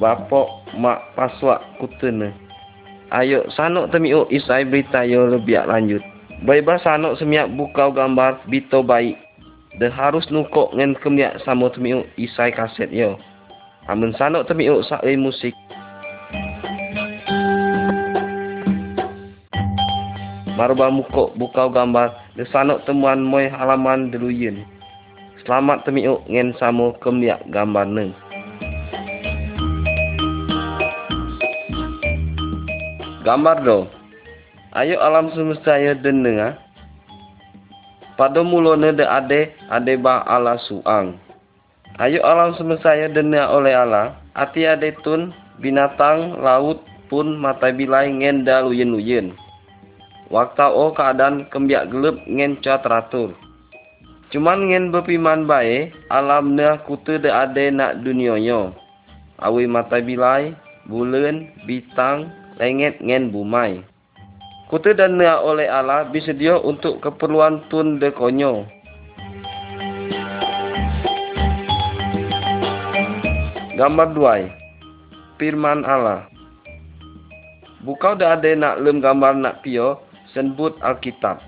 bapok mak paswak kutene. Ayo sanok temiu isai berita yo lebih lanjut. Baik sanok semiak bukau gambar bito baik. De harus nukok ngen kemiak samo temiu isai kaset yo. Amun sanok temiu sakli musik. Marba mukok bukau gambar de sanok temuan moy halaman deluyen. Selamat temiu ngen samo kemiak gambar neng. Gambar do. Ayo alam semesta ya denenga. Pada mulone de ade ade ba ala suang. Ayo alam semesta ya denenga oleh Allah. Ati ade tun binatang laut pun mata bilai ngen daluyen luyen. Waktu o keadaan kembiak gelap ngen teratur. Cuman ngen bepiman bae alam ne kute de ade nak dunionyo. Awi mata bilai, bulan, bintang, lenget ngen bumai. Kutu dan nea oleh Allah disedia untuk keperluan tun de konyo. Gambar duai. Firman Allah. Bukau dah ada nak lem gambar nak pio senbut Alkitab.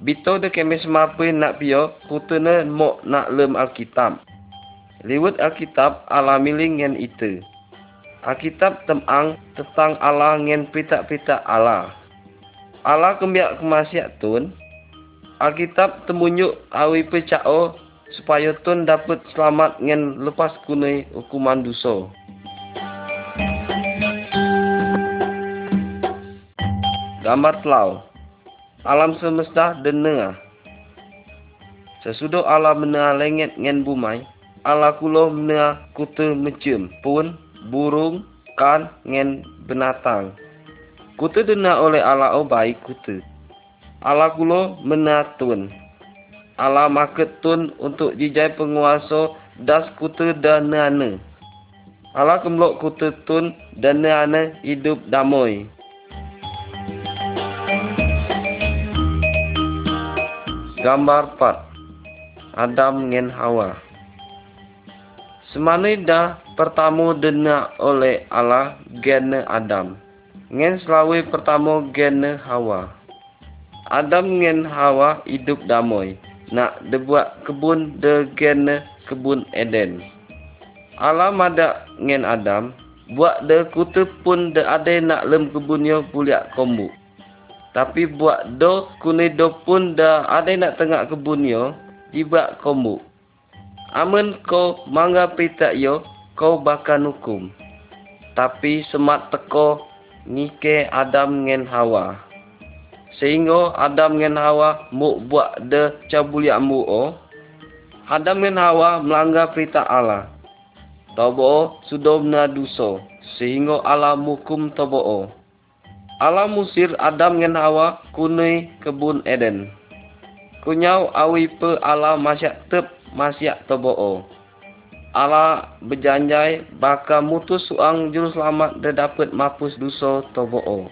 Bito de kemis mape nak pio kutene mok nak lem Alkitab. Liwat Alkitab Allah miling ngen itu. Alkitab temang tentang Allah ngen pita-pita Allah. Allah kembiak kemasiak tun. Alkitab temunyuk awi pecao supaya tun dapat selamat ngen lepas kunai hukuman dosa. Gambar telau. Alam semesta denengah. Sesudah Allah menengah lenget ngen bumai, Allah kulo menengah kutu mecem pun burung, kan, ngen binatang. Kutu dena oleh Allah oh baik kutu. Allah kulo menatun. Allah maketun untuk jijai penguasa das kutu dan nane. Allah kemlok kutu tun dan nane hidup damai. Gambar 4 Adam ngen Hawa Semana dah pertama dena oleh Allah gene Adam. Ngen selawi pertama gene Hawa. Adam ngen Hawa hidup damai. Nak debuat kebun de gene kebun Eden. Allah mada ngen Adam. Buat de kutu pun de ade nak lem kebunnya puliak kombu. Tapi buat do kuni do pun da ade nak tengah kebunnya jibak kombu. Amun ko mangga pita yo kau bakan hukum. Tapi semat teko ngike Adam ngen Hawa. Sehingga Adam ngen Hawa mu buat de cabulia mu o. Adam ngen Hawa melanggar perintah Allah. Tobo sudah mena dosa. Sehingga Allah mukum tobo o. Allah musir Adam ngen Hawa kunai kebun Eden. Kunyau awi pe Allah masyak tep masyak tobo o. Allah berjanjai bakal mutus suang juru selamat dan dapat mapus dosa tobo o.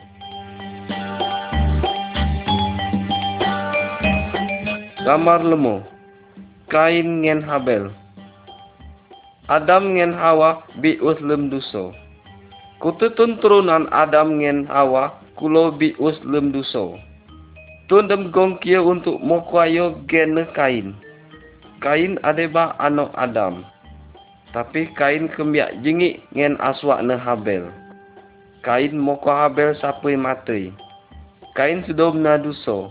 Gambar lemo. Kain ngen Habel. Adam ngen Hawa bi uslem dosa. Kututun turunan Adam ngen Hawa kulo bi uslem dosa. Tun dem gong kia untuk mokwayo gene kain. Kain adeba anak Adam. Tapi kain kembiak jengik ngen aswak ne Habel. Kain moko Habel sapai mati. Kain sudah mena dosa.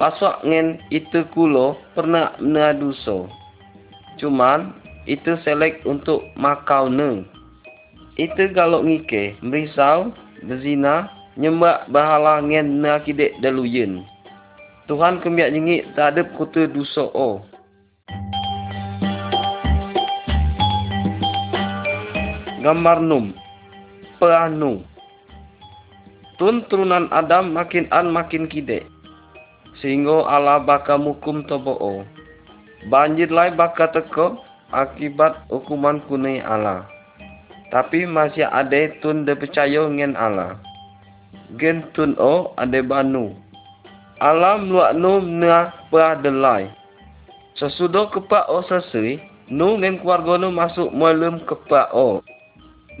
Paswak ngen itu kulo pernah mena dosa. Cuman itu selek untuk makau ne. Itu kalau ngike merisau, berzina, nyembak bahala ngen na kidek daluyen. Tuhan kembiak jengik tak ada kutu dosa o. Gambar num. Peanu. Tun turunan Adam makin an makin kidek. Sehingga Allah baka mukum tobo o. Banjir lai baka teko akibat hukuman kunai Allah. Tapi masih ada tun de percaya ngen Allah. Gen tun o ade banu. Allah meluak nu na peradelai. Sesudah kepak o sesui, nu ngen keluarga nu masuk melum kepak o.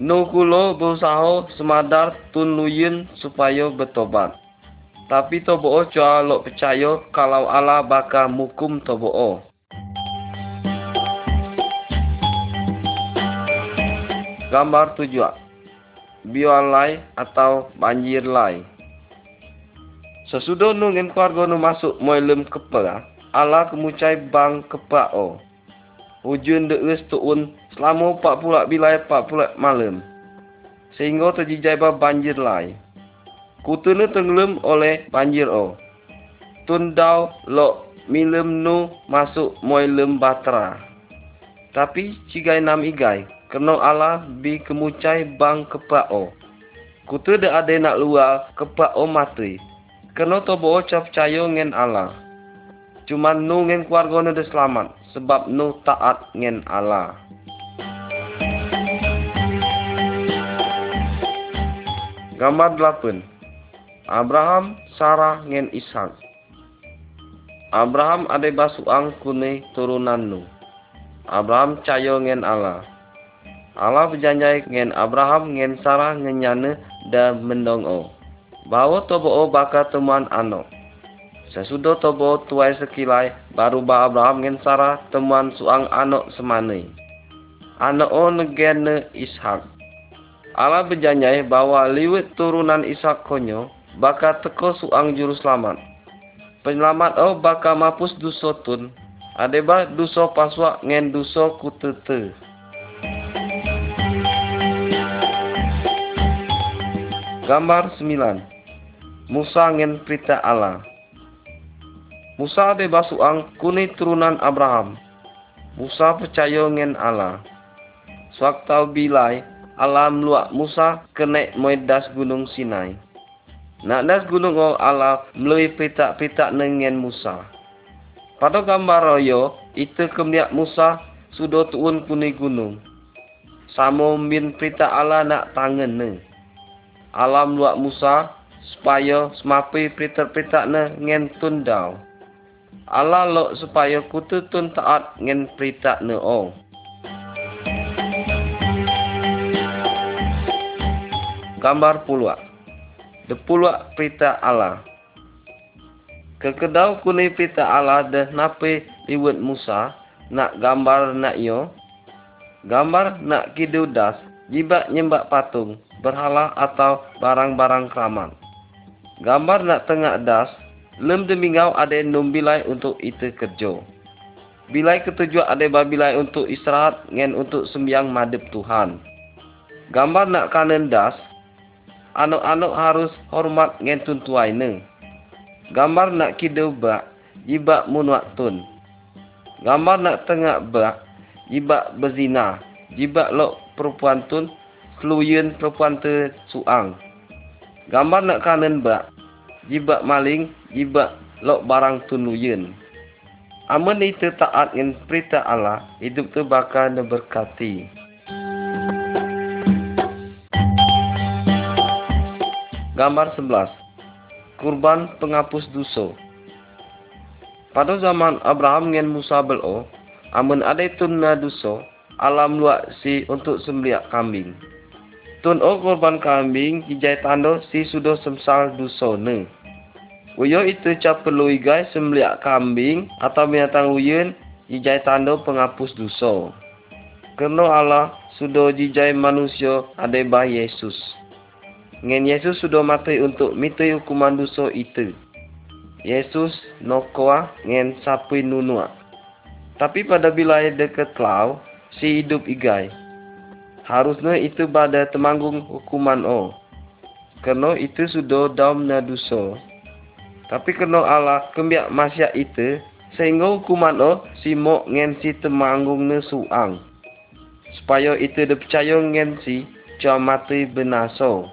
Nu kulo berusaha semadar tun luyen supaya bertobat. Tapi tobo cua lo percaya kalau Allah bakal mukum tobo. Gambar tujuh Biolai atau banjir lai. Sesudah nungin keluarga nu masuk moilem kepa, Allah kemucai bang kepa o. Hujun deus tuun selama 40 bilai 40 malam. Sehingga terjijai bah banjir lai. Kutu nu tenggelam oleh banjir o. Tundau lo milem nu masuk moilem batra. Tapi cigai nam igai kena Allah bi kemucai bang kepao. Kutu de ade nak luar kepao mati. Kena tobo cap percaya ngen Allah. Cuman nu ngen keluarga de selamat sebab nu taat ngen Allah. Gambar 8 Abraham, Sarah ngen Ishak. Abraham ade basuang kune turunan nu. Abraham cayo ngen Allah. Allah berjanji ngen Abraham ngen Sarah ngenyane dan mendong o. Bawa tobo o baka temuan ano. Sesudah tobo tuai sekilai baru ba Abraham ngen Sarah temuan suang ano semane. Ano o negene Ishak. Allah berjanji bahwa liwet turunan Ishak konyo baka teko suang juru selamat. Penyelamat o baka mapus duso tun. Adeba duso paswa ngen duso kutete. Gambar 9 Musa ngen perintah Allah Musa de basuang kuni turunan Abraham. Musa percaya ngen Allah. Sewaktu bilai Allah meluak Musa kenek moedas gunung Sinai. Nak das gunung Allah melalui pitak-pitak nengen Musa. Pada gambar royo, itu kemudian Musa sudah tuun kuni gunung. Samo min perintah Allah nak tangan ne alam luak Musa supaya semapi perita-perita ne ngen tundau. Allah lo supaya kutu tun taat ngen perita ne o. Gambar puluak. De puluak perita Allah. Kekedau kuni perita Allah de nape liwet Musa nak gambar nak yo. Gambar nak kidudas jibak nyembak patung berhala atau barang-barang keramat. Gambar nak tengah das, lem demingau ada numbilai untuk itu kerja. Bilai ketujuh ada babilai untuk istirahat ngen untuk sembiang madep Tuhan. Gambar nak kanan das, anak-anak harus hormat ngen tuntuai ne. Gambar nak kidau bak, jibak munuak tun. Gambar nak tengah bak, jibak berzina, jibak lo perempuan tun keluyen perempuan te suang. Gambar nak kanen bak, jibak maling, jibak lok barang tun luyen. Amun itu taat in perintah Allah, hidup tu bakal berkati. Gambar 11 Kurban penghapus dosa Pada zaman Abraham dengan Musa belo, amun ada tunna dosa, alam luak si untuk sembelih kambing. Tun o korban kambing kijai tando si sudah semsal dusone. Uyo itu cap perlu igai sembeliak kambing atau binatang uyun kijai tando penghapus dosa. Kerana Allah sudah jijai manusia ada Yesus. Ngen Yesus sudah mati untuk miti hukuman dosa itu. Yesus nokoa ngen sapi nunua. Tapi pada bila dekat lau, si hidup igai harusnya itu pada temanggung hukuman o. Kerana itu sudah daum na dosa. Tapi kerana Allah kembiak masya itu, sehingga hukuman o si mok ngen si temanggung na suang. Supaya itu dipercaya ngen si cuma mati benaso.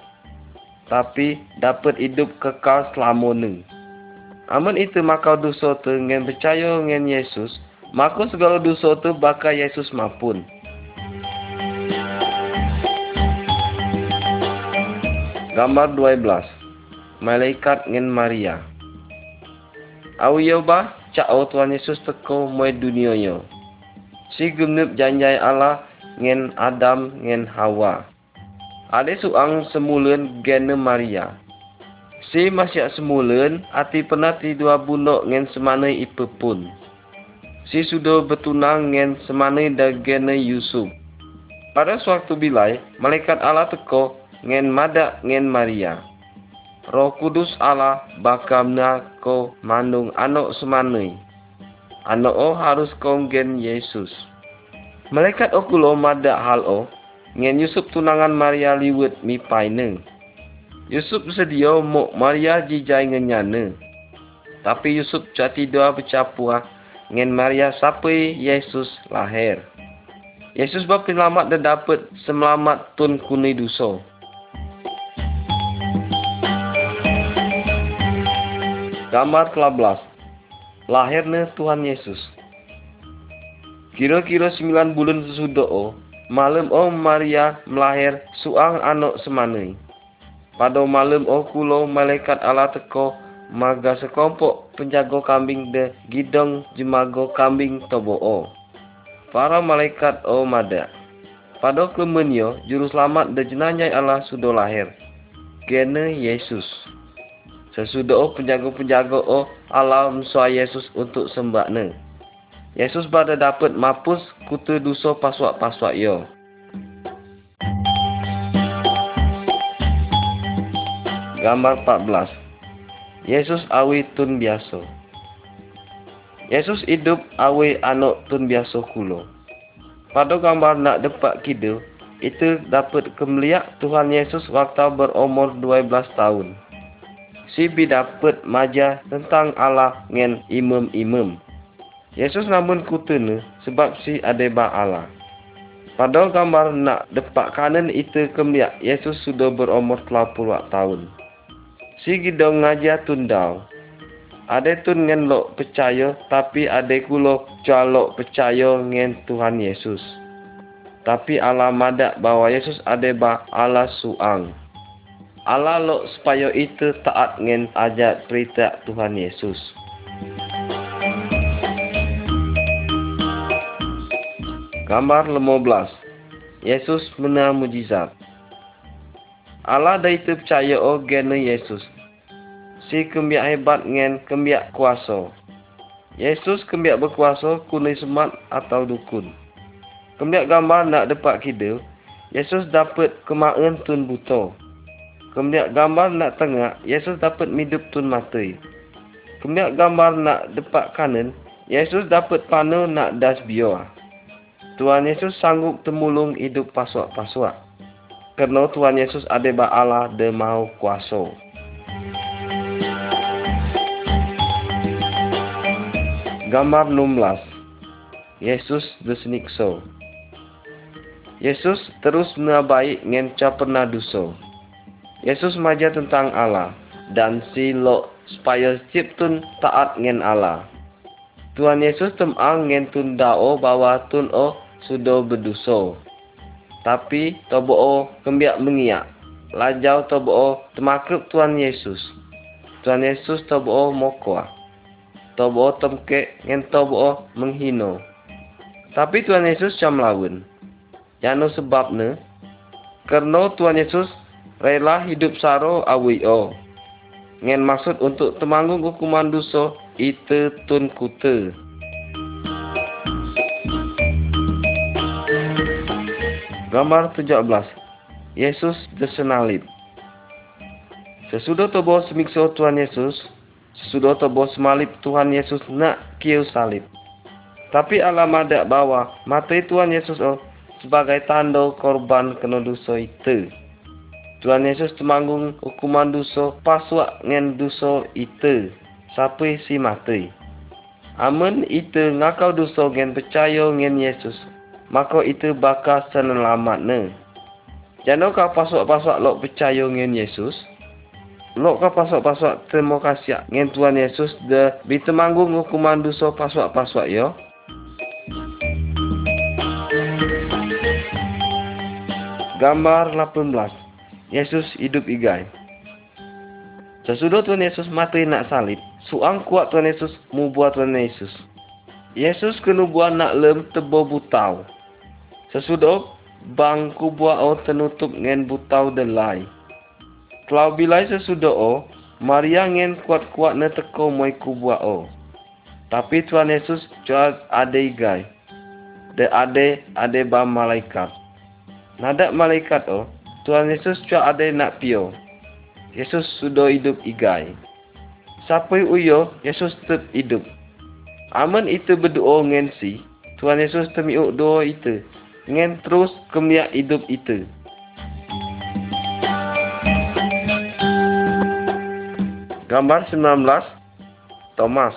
Tapi dapat hidup kekal selamanya. Amun itu maka dosa tu ngen percaya ngen Yesus, maka segala dosa tu bakal Yesus mampun. Gambar 12 Malaikat ngen Maria Awiyoba cak Tuhan Yesus teko moe dunia yo. Si gemnep janjai Allah ngen Adam ngen Hawa. Ada suang semulun gene Maria. Si masih semulun ati pernah ti dua bunok ngen semana ipe pun. Si sudah betunang ngen semana da gene Yusuf. Pada suatu bilai, malaikat Allah teko ngen mada ngen Maria. Roh Kudus Allah bakamna ko mandung anak semanai. Anak o harus konggen Yesus. Malaikat okulo mada hal o ngen Yusuf tunangan Maria liwet mi paine. Yusuf sedia mo Maria jijai ngenyane. Tapi Yusuf jati doa bercapua ngen Maria sampai Yesus lahir. Yesus bab penyelamat dan dapat semelamat tun kuni dosa. Gambar 13 Lahirnya Tuhan Yesus Kira-kira 9 bulan sesudah o, malam o Maria melahir suang anak semanai. Pada malam o kulo malaikat Allah teko maga sekompok penjago kambing de gidong jemago kambing tobo o. Para malaikat o mada. Pada kemenyo juru selamat de jenanyai Allah sudah lahir. Gene Yesus. Sesudah o penjago-penjago o Allah msua Yesus untuk sembahne. Yesus pada dapat mapus kutu dosa paswak-paswak yo. Gambar 14 Yesus awi tun biasa Yesus hidup awi anak tun biasa kulo Pada gambar nak depak kidul Itu dapat kemeliak Tuhan Yesus waktu berumur 12 tahun Si bi dapat maja tentang Allah ngen imam-imam Yesus namun kutene sebab si adeba Allah pada gambar nak depak kanan itu kemliak Yesus sudah berumur 30 tahun. Si gidong ngaja tundau. Ade tun ngen lo percaya tapi ade kulo calo percaya ngen Tuhan Yesus. Tapi Allah madak bahwa Yesus ade ba Allah suang. Allah lo supaya itu taat ngen ajak perintah Tuhan Yesus. Gambar 15 Yesus mena mujizat Allah dah itu percaya o gene Yesus. Si kembiak hebat ngen kembiak kuasa. Yesus kembiak berkuasa kunai semat atau dukun. Kembiak gambar nak dapat kidil, Yesus dapat kemaen tun buto. Kembiak gambar nak tengah, Yesus dapat midup tun mati. Kembiak gambar nak dapat kanan, Yesus dapat panu nak das biar. Tuhan Yesus sanggup temulung hidup paswak-paswak. Kerana Tuhan Yesus ada ba Allah de mau kuasa. Gambar 16 Yesus desenikso Yesus terus menabai ngenca pernah dosa. Yesus maja tentang Allah dan si lo supaya ciptun taat ngen Allah. Tuhan Yesus temang ngen tun dao bahwa tun o sudah berdosa. Tapi tobo o kembiak mengiak. Lajau tobo o temakruk Tuhan Yesus. Tuhan Yesus tobo o mokoa. Tobo o temke ngen tobo o menghino. Tapi Tuhan Yesus jam lawan. Yano sebabnya, karena Tuhan Yesus rela hidup saro awi o. Ngen maksud untuk temanggung hukuman dosa itu tun kute. Gambar 17 Yesus desenalib Sesudah tobo semikso Tuhan Yesus Sesudah tobo semalip Tuhan Yesus nak kiu salib Tapi Allah madak bawa mati Tuhan Yesus oh, sebagai tanda korban kena dosa itu Tuhan Yesus temanggung hukuman dosa paswak ngen dosa itu sampai si mati Amun itu ngakau dosa ngen percaya ngen Yesus maka itu bakal ne. Jangan kau pasok-pasok lo percaya dengan Yesus. Lo kau pasok-pasok terima kasih dengan Tuhan Yesus de bitemanggung hukuman dosa pasok-pasok yo. Gambar 18 Yesus hidup igai Sesudah Tuhan Yesus mati nak salib Suang kuat Tuhan Yesus Mu buat Tuhan Yesus Yesus kena buat nak lem tebo butau Sesudah bang kubua o tenutup ngen butau delai. Telau bilai sesudah o, Maria ngen kuat-kuat ne teko moi kubua o. Tapi Tuhan Yesus jual ade igai. De ade ade ba malaikat. Nada malaikat o, Tuhan Yesus jual ade nak pio. Yesus sudah hidup igai. Sampai uyo, Yesus tetap hidup. Aman itu berdoa ngen si, Tuhan Yesus temiuk doa itu. Ngen terus kemiak hidup itu. Gambar 19 Thomas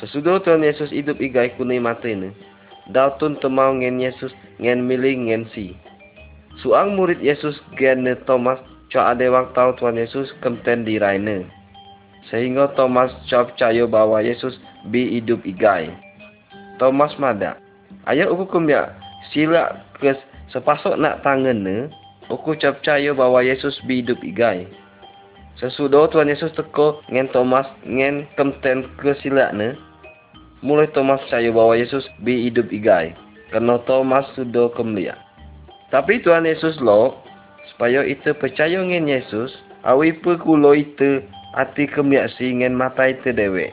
Sesudah Tuhan Yesus hidup igai kuni mati ini, Dautun temau ngen Yesus ngen milih ngen si. Suang murid Yesus gen Thomas cho ade waktu Tuhan Yesus kemten di raine. Sehingga Thomas cho percaya bahwa Yesus bi hidup igai. Thomas mada. Ayo aku kemya sila ke sepasok nak tangan ne, aku percaya bahwa Yesus bi hidup igai. Sesudah Tuhan Yesus teko ngen Thomas ngen kemten ke sila ne, mulai Thomas percaya bahwa Yesus bi hidup igai. Karena Thomas sudah kemelia. Tapi Tuhan Yesus lo, supaya itu percaya ngen Yesus, awi pe kulo itu ati kemiak si ngen mata itu dewe.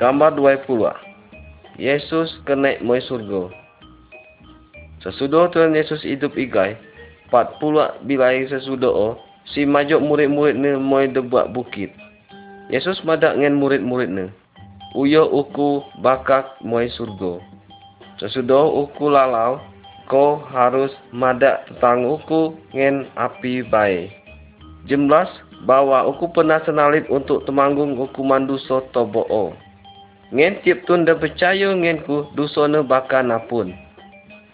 Gambar 20 Yesus kenaik moi surga. Sesudah Tuhan Yesus hidup igai, pat pula bilai sesudah o, si majok murid-murid ne moi debuat bukit. Yesus madak ngen murid-murid ne. Uyo uku bakak moi surga. Sesudah uku lalau, ko harus madak tentang uku ngen api bae. Jemlas bahwa uku pernah senalit untuk temanggung hukuman dosa tobo o. Ngen tiap tun dan percaya ngen ku dosa ne bakal napun.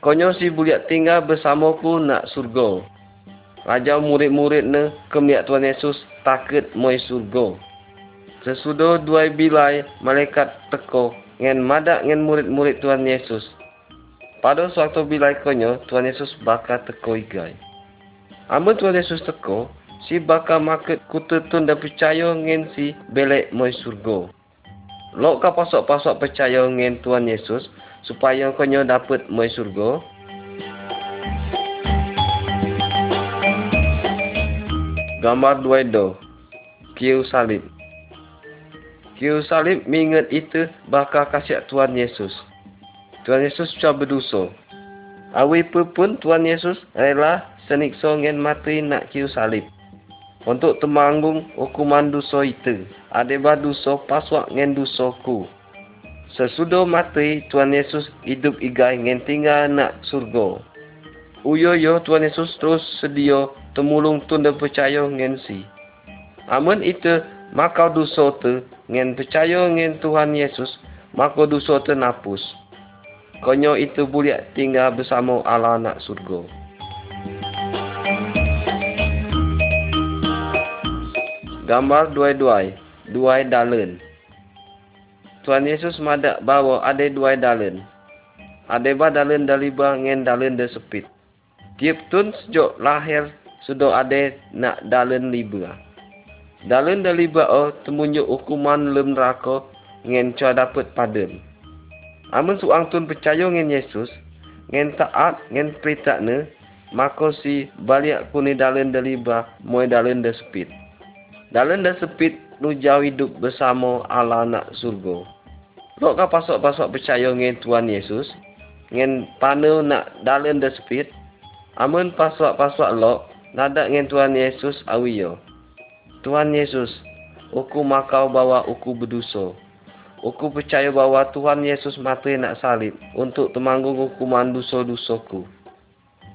Konyo si buliak tinggal bersamaku nak surga. Raja murid-murid ne kemiak Tuhan Yesus takut moi surga. Sesudah dua bilai malaikat teko ngen madak ngen murid-murid Tuhan Yesus. Pada suatu bilai konyo Tuhan Yesus bakal teko igai. Amun Tuhan Yesus teko, si bakal maket kutetun dan percaya ngen si belek moi surga. Lok ka pasok-pasok percaya ngen Tuhan Yesus, supaya konyo dapat moi surga. Gambar dua do. Kiu salib. Salib mengingat itu bakal kasih Tuhan Yesus. Tuhan Yesus cuba berdosa. Awi pun Tuhan Yesus rela senikso ngen mati nak kiu salib. Untuk temanggung hukuman dosa itu. Adeba dosa paswak ngen dosaku. Sesudah mati, Tuhan Yesus hidup igai ngen tinggal nak surga. Uyo yo Tuhan Yesus terus sedia temulung tun dan percaya ngen si. Amun itu, maka dosa tu ngen percaya ngen Tuhan Yesus, maka dosa tu napus. Konyo itu boleh tinggal bersama Allah nak surga. Gambar dua-duai, duai dalen. Tuhan Yesus madak bawa ada dua dalen. Ada ba dalen daliba ngen dalen de sepit. Tiap tun sejak lahir sudah ada nak dalen liba. Dalen daliba o temunjuk hukuman lem neraka ngen cua dapat paden. Amun suang tun percaya ngen Yesus, ngen taat ngen perintah ne, maka si balik kuni dalen daliba moy dalen de sepit. Dalen de sepit nu jauh hidup bersama Allah nak surga. Lok ka pasok-pasok percaya ngen Tuhan Yesus, ngen panu nak dalen de sepit, amun pasok-pasok lok, nada ngen Tuhan Yesus awiyo. Tuhan Yesus, aku makau bawa aku berdosa. Aku percaya bahwa Tuhan Yesus mati nak salib untuk temanggung hukuman dosa-dosaku.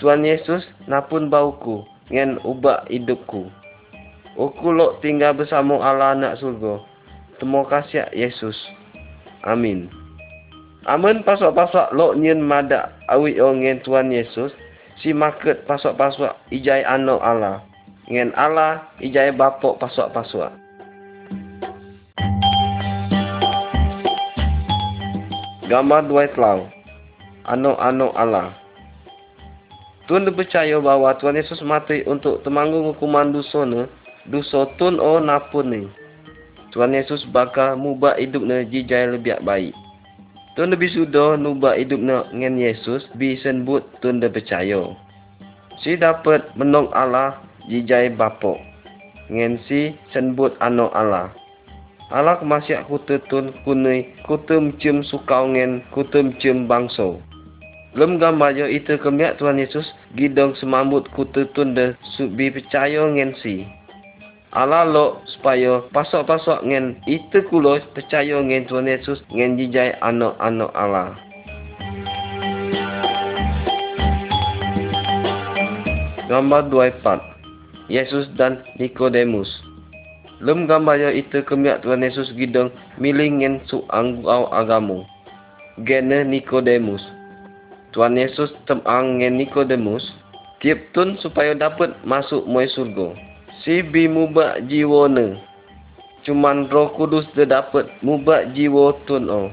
Tuhan Yesus napun bauku ngen ubah hidupku. Aku lok tinggal bersama Allah anak surga. Terima kasih Yesus. Amin. Amin pasok-pasok lok nyen madak awi ngen Tuhan Yesus. Si market pasok-pasok ijai anak Allah. Ngen Allah ijai bapok pasok-pasok. Gambar dua telau. Anak-anak Allah. Tuhan percaya bahwa Tuhan Yesus mati untuk temanggung hukuman dosa ne, dosa tun o napun ni. Tuhan Yesus bakal mubah hidup ne jijai lebih baik. Tun lebih sudah nubah hidup nak dengan Yesus bi senbut tun dah percaya. Si dapat menong Allah jijai bapok. Ngen si senbut anak Allah. Allah kemasiak kutu tun kunai kutum cium sukau ngen kutum cium bangso. Lem gambar yo itu kemiak Tuhan Yesus gidong semambut kutu tun dah subi percaya ngen si. Allah lo supaya pasok-pasok ngen itu kulo percaya ngen Tuhan Yesus ngen jijai anak-anak Allah. Gambar 24 Yesus dan Nikodemus Lem gambar ya itu kemiak Tuhan Yesus gidong miling ngen su anggau agamu. Gene Nikodemus. Tuhan Yesus temang ngen Nikodemus tiap tun supaya dapat masuk moy surga si bi mubak jiwa ne. Cuman roh kudus dia dapat mubak jiwa tun o.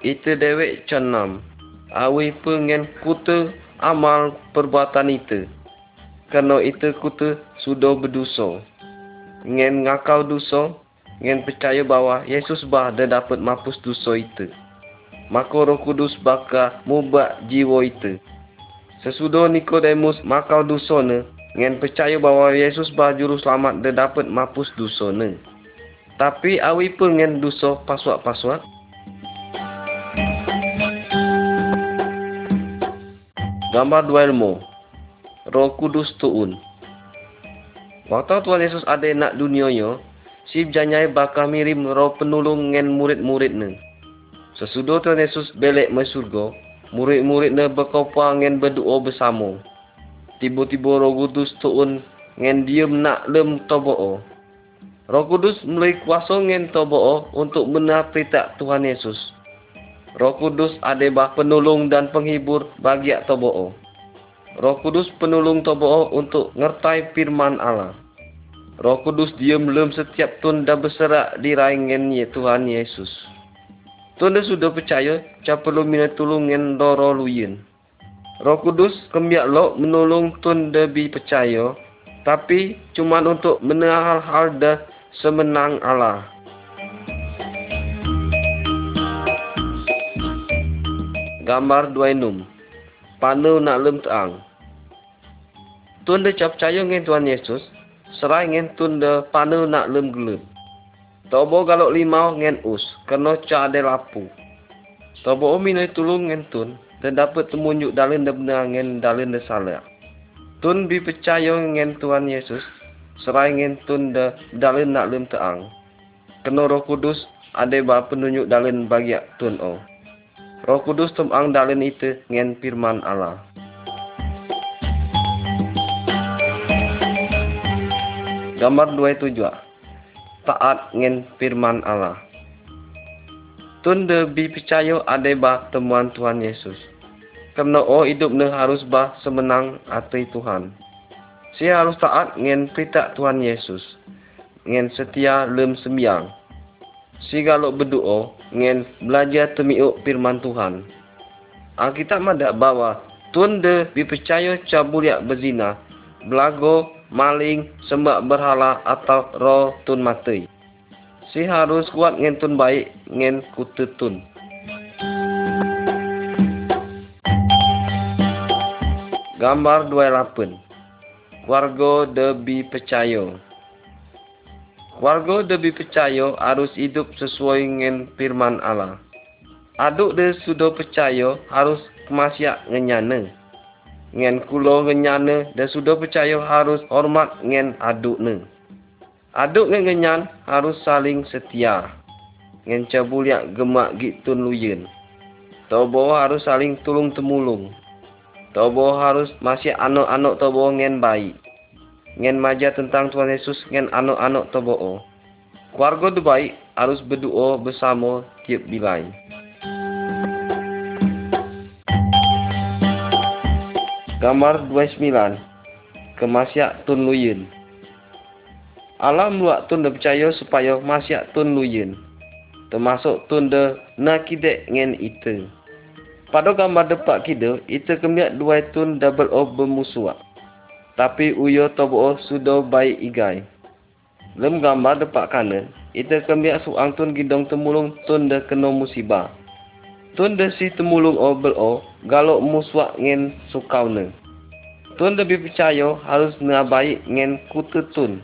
Itu dewek cenam. Awi pengen kutu amal perbuatan itu. Kerana itu kutu sudah berdosa. Ngen ngakau dosa, ngen percaya bahawa Yesus bah dia dapat mampus dosa itu. Maka roh kudus baka mubak jiwa itu. Sesudah Nikodemus makau dosa ne, Ngen percaya bahawa Yesus bah juru selamat dia dapat mampus dosa ne. Tapi awi pun ngen dosa paswak-paswak. Gambar dua ilmu. Roh Kudus tuun. Waktu Tuhan Yesus ada nak dunia yo, si janyai bakal mirim roh penulung ngen murid-murid ne. Sesudah Tuhan Yesus belek mai surga, murid-murid ne berkopa ngen berdoa bersama tiba-tiba roh kudus tuun ngen diem nak lem tobo Roh kudus mulai kuasa ngen tobo untuk benar perintah Tuhan Yesus. Roh kudus adebah penolong dan penghibur bagi tobo Roh kudus penolong tobo untuk ngertai firman Allah. Roh kudus diem lem setiap tun dah berserak di raingen ye Tuhan Yesus. Tun sudah percaya, cap perlu minat tulung ngen doro luyen. Roh Kudus kembiak lo menolong tun debi percaya, tapi cuma untuk menang hal-hal dah semenang Allah. Gambar dua enum. Panu nak lem teang. Tun de cap percaya dengan Tuhan Yesus, serai dengan tun de panu nak lem gelem. Tobo galok limau ngen us, kena ca de lapu. Tobo minai tulung ngen tun, dan dapat temunjuk dalin dan benar dengan dalin dan salah. Tun bi percaya dengan Tuhan Yesus, serai dengan tun da dalin nak lim teang. Kena roh kudus, ada ba penunjuk dalin bagi tun o. Roh kudus temang dalin itu dengan firman Allah. Gambar dua tujuh. Taat dengan firman Allah. Tun de bi percaya ada ba temuan Tuhan Yesus. Kerana oh hidup ne harus bah semenang hati Tuhan. Si harus taat dengan perintah Tuhan Yesus. Dengan setia lem sembiang. Si kalau berdoa dengan belajar temiuk firman Tuhan. Alkitab ada bawa Tuhan de bi percaya cabuliak berzina, belago, maling, sembah berhala atau roh tun mati si harus kuat ngentun baik ngen kututun. Gambar 28 Warga debi percaya Warga debi percaya harus hidup sesuai dengan firman Allah. Aduk de sudah percaya harus kemasiak ngenyana. Ngen kulo ngenyana dan sudah percaya harus hormat ngen aduk ne. Aduk dengan genyan harus saling setia. Ngen cabuliak gemak gitun luyen. Tobo harus saling tulung temulung. Tobo harus masih anak-anak tobo ngen baik. Ngen maja tentang Tuhan Yesus ngen anak-anak tobo. Keluarga tu baik harus berdoa bersama tiap bilai. Gambar 29 Kemasiak Tun Luyen Alam luak tun de percaya supaya masyak tun luyen. Termasuk tun de nakidek ngen itu. Pada gambar depak kita, itu kemiak dua tun double of bermusuak. Tapi uyo tobo sudah baik igai. Lem gambar depak kanan, itu kemiak suang tun gidong temulung tun de kena musibah. Tun de si temulung o bel o galok muswak ngen sukaune. Tun lebih percaya harus na baik ngen kutu tun.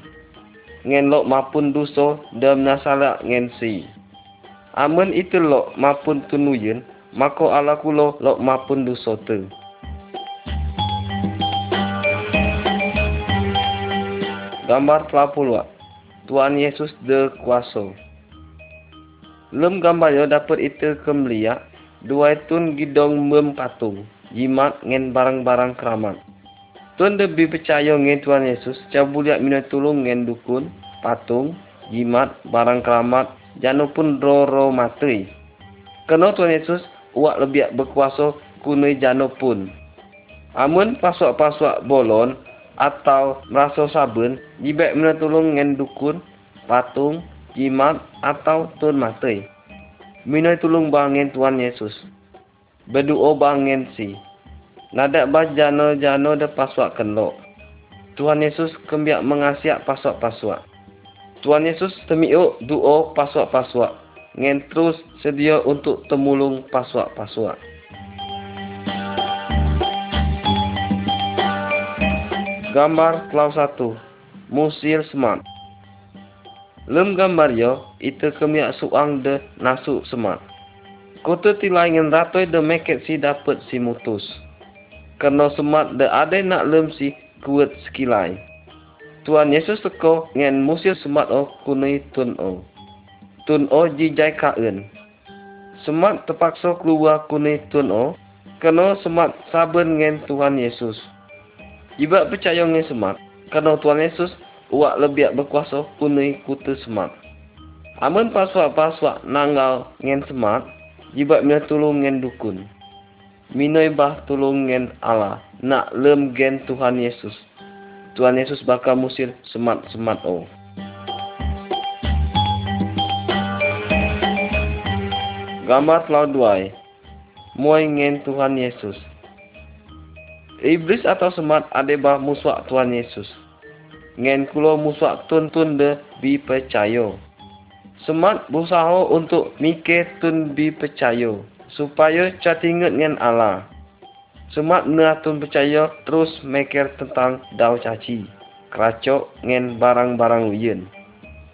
Ngen lok mapun duso dan nasala ngen si. Amun itu lok mapun tunuyen, mako ala kulo lok mapun duso tu. Gambar telapulwa Tuhan Yesus de kuaso. Lem gambar yo dapat itu kemlia, dua tun gidong mem patung, jimat ngen barang-barang keramat. Tuan lebih percaya ngen Tuhan Yesus, cabuliak minat tulung ngen dukun, patung, jimat, barang keramat, janu pun roro matui. Kena Tuhan Yesus, uak lebih berkuasa kunai janu pun. Amun pasok-pasok bolon, atau merasa sabun, jibek menetulung ngen dukun, patung, jimat, atau tun matai. Minoi tulung bangen Tuhan Yesus. Berdoa bangen si. Nadak bah jano-jano de paswak kenlo. Tuhan Yesus kembiak mengasiak paswak-paswak. Tuhan Yesus temiuk doa paswak-paswak. Ngen terus sedia untuk temulung paswak-paswak. Gambar kelau satu, Musil semat. Lem gambar yo, itu kemiak suang de nasu semat. Kota tilaingan ratoi de meket si dapat si mutus. Kerana semat de ada nak lem si kuat sekilai. Tuhan Yesus teko ngen musil semat o kunai tun o. Tun o jijai kaen. Semat terpaksa keluar kunai tun o. Kerana semat saben ngen Tuhan Yesus. Iba percaya dengan semat, kerana Tuhan Yesus uak lebih berkuasa punai kutu semat. Amun paswak-paswak nanggal ngen semat, iba mina tulung ngen dukun. Minoi bah tulung ngen Allah, nak lem gen Tuhan Yesus. Tuhan Yesus bakal musir semat-semat o. Gambar telau duai, muai ngen Tuhan Yesus. Iblis atau semat adebah musuh Tuhan Yesus. Ngen kulo musuh tun-tun de bi percaya. Semat berusaha untuk mikir tun bi percaya. Supaya catinget ngen Allah. Semat nah tun percaya terus mikir tentang dau caci. Keracok ngen barang-barang wiyen.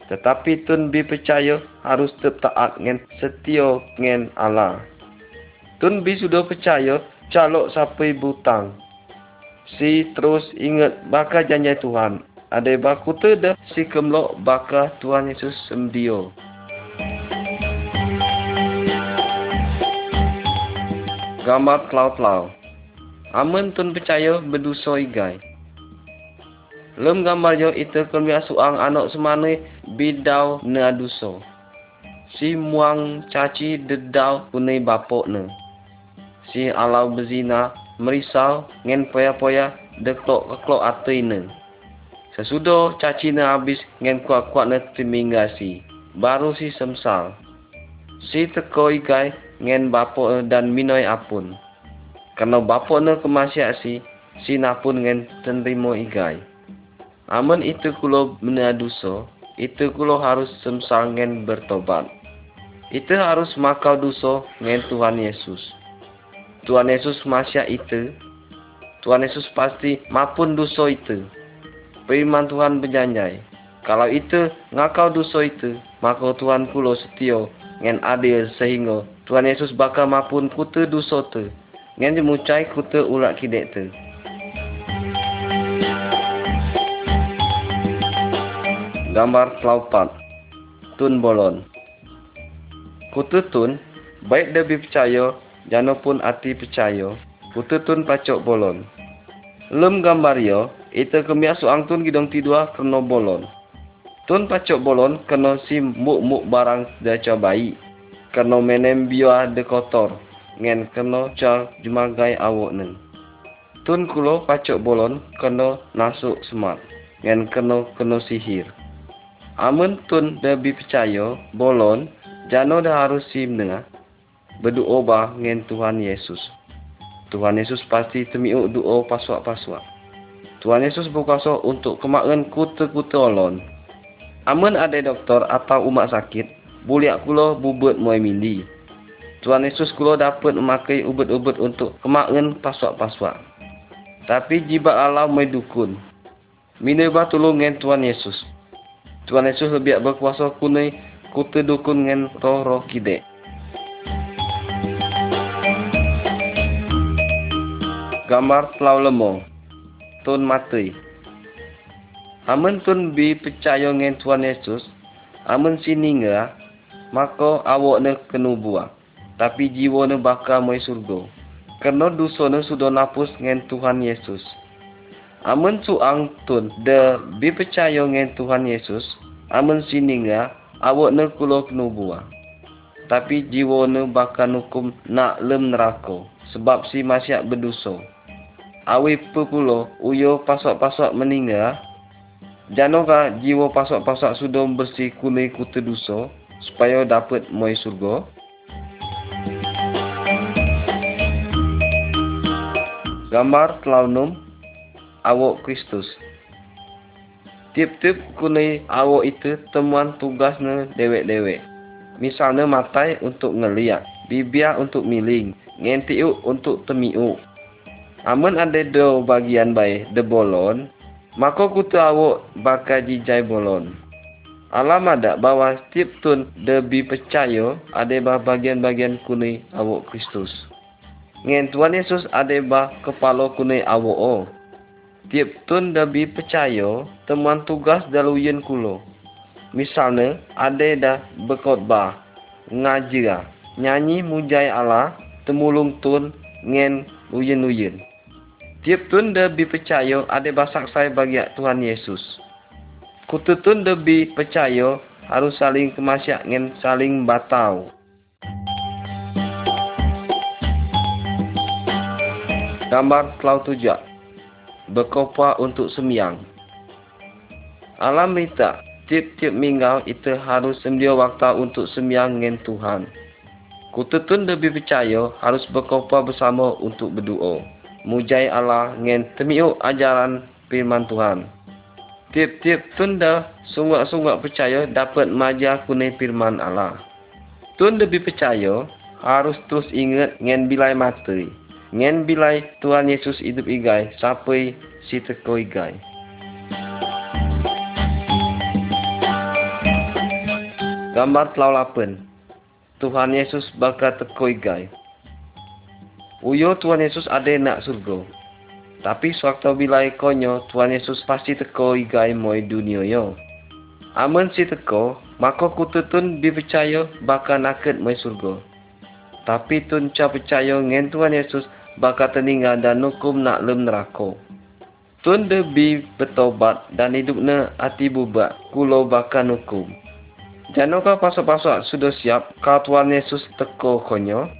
Tetapi tun bi percaya harus tetap taat ngen setia ngen Allah. Tun bi sudah percaya calok sampai butang si terus ingat baka janji Tuhan. Ada baku dah si kemlok baka Tuhan Yesus semdio. Gambar klau-klau. Amun tun percaya berdosa igai. Lem gambar yo itu kemia suang anak semane bidau ne aduso. Si muang caci dedau punai bapok ne. Si alau bezina merisau ngen poya-poya deklok keklok atuine. Sesudah caci na habis ngen kuat-kuat na timingasi. Baru si semsal. Si teko ikai ngen bapo dan minoi apun. Karena bapo na kemasyak si, si napun ngen tenrimo igai. Amun itu kulo menaduso, itu kulo harus semsal ngen bertobat. Itu harus makau duso ngen Tuhan Yesus. Tuhan Yesus masya itu. Tuhan Yesus pasti maupun dosa itu. Firman Tuhan berjanjai. Kalau itu ngakau dosa itu, maka Tuhan kulo setia ngen adil sehingga Tuhan Yesus bakal maupun kutu dosa tu. Ngen jemucai kutu ulat kidek tu. Gambar kelaupat. Tun bolon. Kutu tun, baik lebih percaya jano pun ati percaya, pututun pacok bolon. Lem gambar yo, itu kemia suang tun gidong tidua kena bolon. Tun pacok bolon kena si muk-muk barang daca bayi. Kena menem biwa de kotor, ngen kena ca jumagai awak neng. Tun kulo pacok bolon kena nasuk semat, ngen kena kena sihir. Amun tun lebih percaya bolon, jano dah harus sim dengar berdoa bah dengan Tuhan Yesus. Tuhan Yesus pasti temiuk doa paswak-paswak. Tuhan Yesus berkuasa untuk kemakan kuta-kuta olon. Amun ada doktor atau umat sakit, boleh kulo bubut muai mindi. Tuhan Yesus kulo dapat memakai ubat-ubat untuk kemakan paswak-paswak. Tapi jiba Allah mai dukun. Bah tolong dengan Tuhan Yesus. Tuhan Yesus lebih berkuasa kunai kutu dukun dengan roh-roh kidek. Gambar telau lemo. Tun mati. Amun tun bi percaya dengan Tuhan Yesus. Amun sini ngah. Maka awak ne kenu buah tapi jiwa ne bakal mai surga. Kerana dosa ne sudah napus dengan Tuhan Yesus. Amun suang tun de bi percaya dengan Tuhan Yesus, amun sini nga awak ne kulo kena buah. Tapi jiwa ne bakal hukum nak lem neraka sebab si masyak berdosa. Awi pulo uyo pasok-pasok meninggal. Janoka jiwa pasok-pasok sudah bersih kunai kutu dosa supaya dapat mai surga. Gambar telaunum awak Kristus. Tip-tip kunai awak itu temuan tugasnya dewek-dewek. Misalnya matai untuk ngeliat, bibia untuk miling, ngentiu untuk temiu. Amun ada do bagian baik de bolon, maka kutu awak bakal jijai bolon. Alam ada bahwa tun debi percaya ada bagian-bagian kunai awak Kristus. Ngen Tuhan Yesus ada bah kepala kunai awo o. Tun dabi percaya teman tugas daluyen kulo. Misalnya ada dah berkhotbah, ngajira, nyanyi mujai Allah, temulung tun ngen uyen-uyen. Tiap tun dabi percaya ada basak saya bagi Tuhan Yesus. Kututun dabi percaya harus saling kemasyak ngen saling batau. Gambar Klau Tujak Berkopa untuk sembiang Alam minta Tiap-tiap minggu itu harus sembiang waktu untuk sembiang dengan Tuhan. Kututun lebih percaya harus berkopa bersama untuk berdoa. Mujai Allah dengan temiuk ajaran firman Tuhan. Tiap-tiap tunda sunggak-sunggak percaya dapat maja kunai firman Allah. Tun lebih percaya harus terus ingat dengan bilai mati. Ngen bilai Tuhan Yesus hidup igai sampai si teko igai. Gambar telau lapen. Tuhan Yesus bakal teko igai. Uyo Tuhan Yesus ada nak surga. Tapi sewaktu bilai konyo Tuhan Yesus pasti teko igai moi dunia yo. Amun si teko, maka kututun dipercaya bakal nakit moi surga. Tapi tun ca percaya ngen Tuhan Yesus bakal tertinggal dan hukum nak lem neraka. Tun debi bertobat dan hidupnya hati bubak kulo bakal hukum. Janukah pasal-pasal sudah siap kau Tuhan Yesus teko konyo?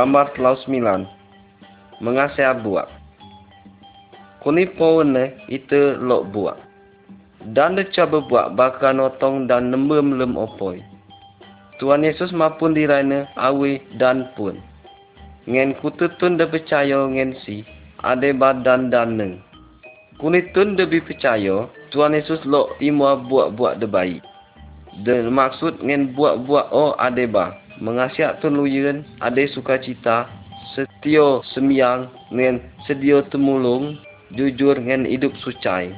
Gambar telau sembilan Mengasih buak Kuni pawene itu lok buak Dan deca berbuat bakal notong dan nembem lem opoi. Tuhan Yesus maupun dirana awi dan pun. Ngen kututun de percaya ngen si, ade badan dan neng. Kunitun de percaya, Tuhan Yesus lo timua buat-buat de baik. De maksud ngen buat-buat oh ade ba, mengasiak tun luyen, ade sukacita, setio sembiang, ngen sedio temulung, jujur ngen hidup sucai.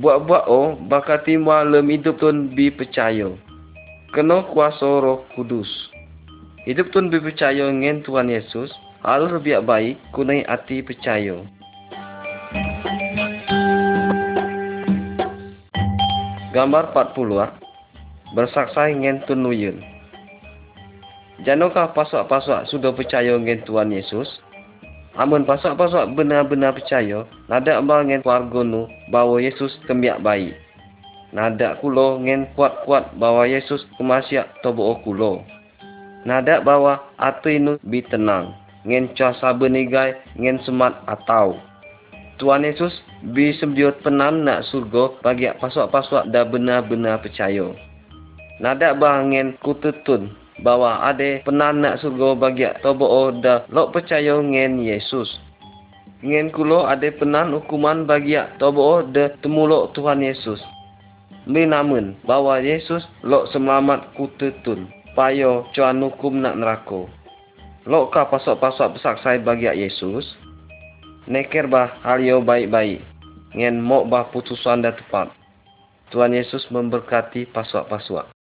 Buat-buat oh, bakal timua lem hidup tun bi percaya kena kuasa roh kudus. Hidup tun berpercaya dengan Tuhan Yesus harus lebih baik kunai hati percaya. Gambar 40 ah. Bersaksai dengan Tun Nuyun. Janukah pasok-pasok sudah percaya dengan Tuhan Yesus? Amun pasok-pasok benar-benar percaya, nada abang dengan keluarga nu bahawa Yesus kembiak baik. Nada kulo ngen kuat-kuat bawa Yesus kemasyak tobo kulo. Nada bawa atu inu bi tenang. Ngen cah saben igai ngen semat atau. Tuhan Yesus bi sembiot penan nak surga bagi pasok-pasok dah benar-benar percaya. Nada bah ngen kututun bawa ade penan nak surga bagi tobo dah lok percaya ngen Yesus. Ngen kulo ade penan hukuman bagi tobo dah temulok Tuhan Yesus. Menamun bahwa Yesus lok selamat kutetun. Payo cuan hukum nak nerako. Lok ka pasok-pasok besaksai bagi Yesus. Neker bah halio baik-baik. Ngen mok bah putusan dah tepat. Tuhan Yesus memberkati pasok-pasok.